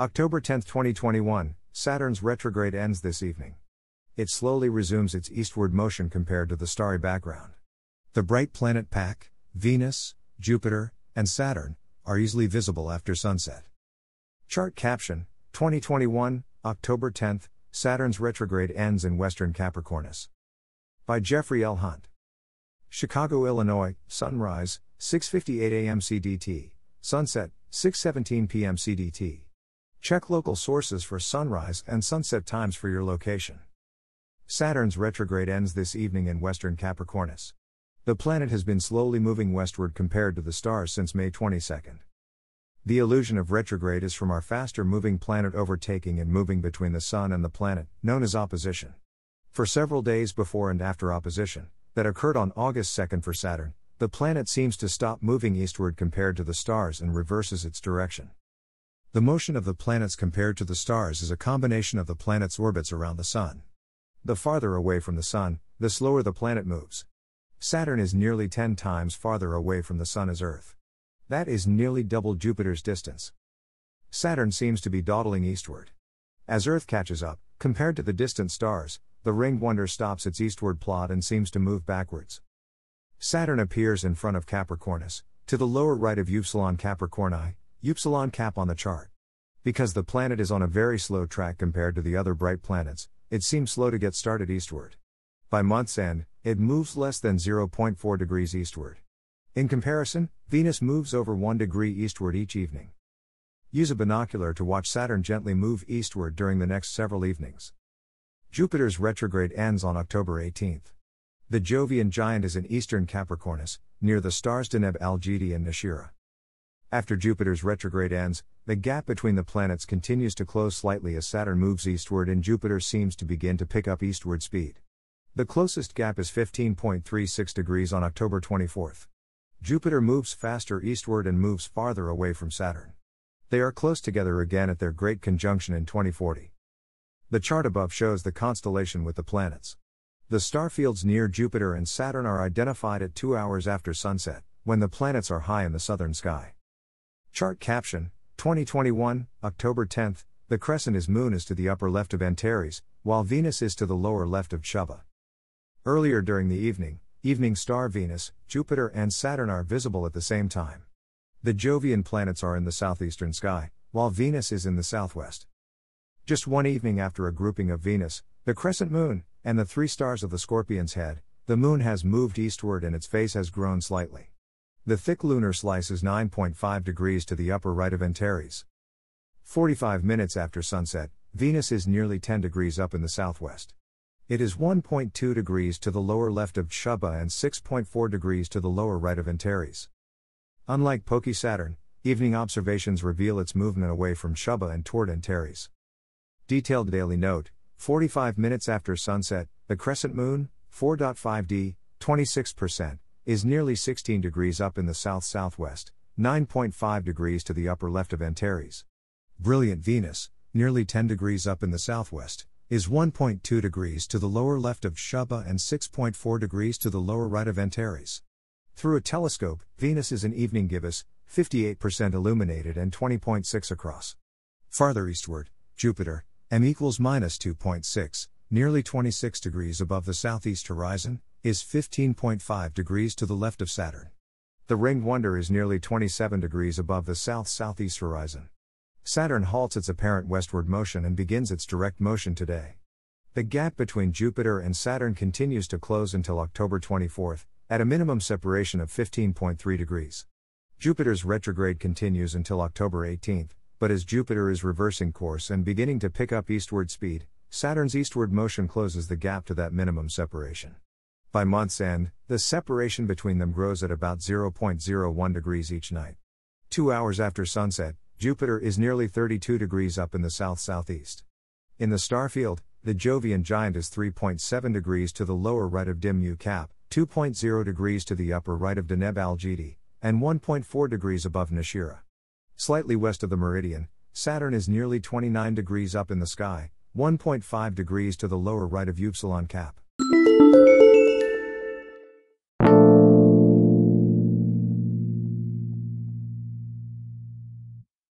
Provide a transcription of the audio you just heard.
October 10, 2021, Saturn's retrograde ends this evening. It slowly resumes its eastward motion compared to the starry background. The bright planet pack, Venus, Jupiter, and Saturn, are easily visible after sunset. Chart caption 2021, October 10, Saturn's retrograde ends in Western Capricornus. By Jeffrey L. Hunt. Chicago, Illinois, sunrise, 6:58 a.m. CDT, sunset, 6:17 p.m. CDT. Check local sources for sunrise and sunset times for your location. Saturn's retrograde ends this evening in Western Capricornus. The planet has been slowly moving westward compared to the stars since May 22. The illusion of retrograde is from our faster moving planet overtaking and moving between the Sun and the planet, known as opposition. For several days before and after opposition, that occurred on August 2 for Saturn, the planet seems to stop moving eastward compared to the stars and reverses its direction. The motion of the planets compared to the stars is a combination of the planet's orbits around the Sun. The farther away from the Sun, the slower the planet moves. Saturn is nearly 10 times farther away from the Sun as Earth. That is nearly double Jupiter's distance. Saturn seems to be dawdling eastward. As Earth catches up, compared to the distant stars, the ringed wonder stops its eastward plot and seems to move backwards. Saturn appears in front of Capricornus, to the lower right of Upsilon Capricorni, Upsilon Cap on the chart. Because the planet is on a very slow track compared to the other bright planets, it seems slow to get started eastward. By month's end, it moves less than 0.4 degrees eastward. In comparison, Venus moves over 1 degree eastward each evening. Use a binocular to watch Saturn gently move eastward during the next several evenings. Jupiter's retrograde ends on October 18. The Jovian giant is in eastern Capricornus, near the stars Deneb Algedi and Nashira. After Jupiter's retrograde ends, the gap between the planets continues to close slightly as Saturn moves eastward and Jupiter seems to begin to pick up eastward speed. The closest gap is 15.36 degrees on October 24. Jupiter moves faster eastward and moves farther away from Saturn. They are close together again at their great conjunction in 2040. The chart above shows the constellation with the planets. The star fields near Jupiter and Saturn are identified at 2 hours after sunset, when the planets are high in the southern sky. Chart caption 2021, October 10th, the crescent is Moon is to the upper left of Antares, while Venus is to the lower left of Dschubba. Earlier during the evening, evening star Venus, Jupiter, and Saturn are visible at the same time. The Jovian planets are in the southeastern sky, while Venus is in the southwest. Just one evening after a grouping of Venus, the crescent moon, and the three stars of the Scorpion's head, the moon has moved eastward and its face has grown slightly. The thick lunar slice is 9.5 degrees to the upper right of Antares. 45 minutes after sunset, Venus is nearly 10 degrees up in the southwest. It is 1.2 degrees to the lower left of Dschubba and 6.4 degrees to the lower right of Antares. Unlike Poky Saturn, evening observations reveal its movement away from Dschubba and toward Antares. Detailed daily note 45 minutes after sunset, the crescent moon, 4.5d, 26%, is nearly 16 degrees up in the south southwest, 9.5 degrees to the upper left of Antares. Brilliant Venus, nearly 10 degrees up in the southwest, is 1.2 degrees to the lower left of Dschubba and 6.4 degrees to the lower right of Antares. Through a telescope, Venus is an evening gibbous, 58% illuminated and 20.6 across. Farther eastward, Jupiter, m equals minus 2.6, nearly 26 degrees above the southeast horizon, is 15.5 degrees to the left of Saturn. The ringed wonder is nearly 27 degrees above the south southeast horizon. Saturn halts its apparent westward motion and begins its direct motion today. The gap between Jupiter and Saturn continues to close until October 24, at a minimum separation of 15.3 degrees. Jupiter's retrograde continues until October 18, but as Jupiter is reversing course and beginning to pick up eastward speed, Saturn's eastward motion closes the gap to that minimum separation. By month's end, the separation between them grows at about 0.01 degrees each night. Two hours after sunset, Jupiter is nearly 32 degrees up in the south southeast. In the star field, the Jovian giant is 3.7 degrees to the lower right of Dim Mu Cap, 2.0 degrees to the upper right of Deneb Algedi, and 1.4 degrees above Nashira. Slightly west of the meridian, Saturn is nearly 29 degrees up in the sky, 1.5 degrees to the lower right of Upsilon Cap.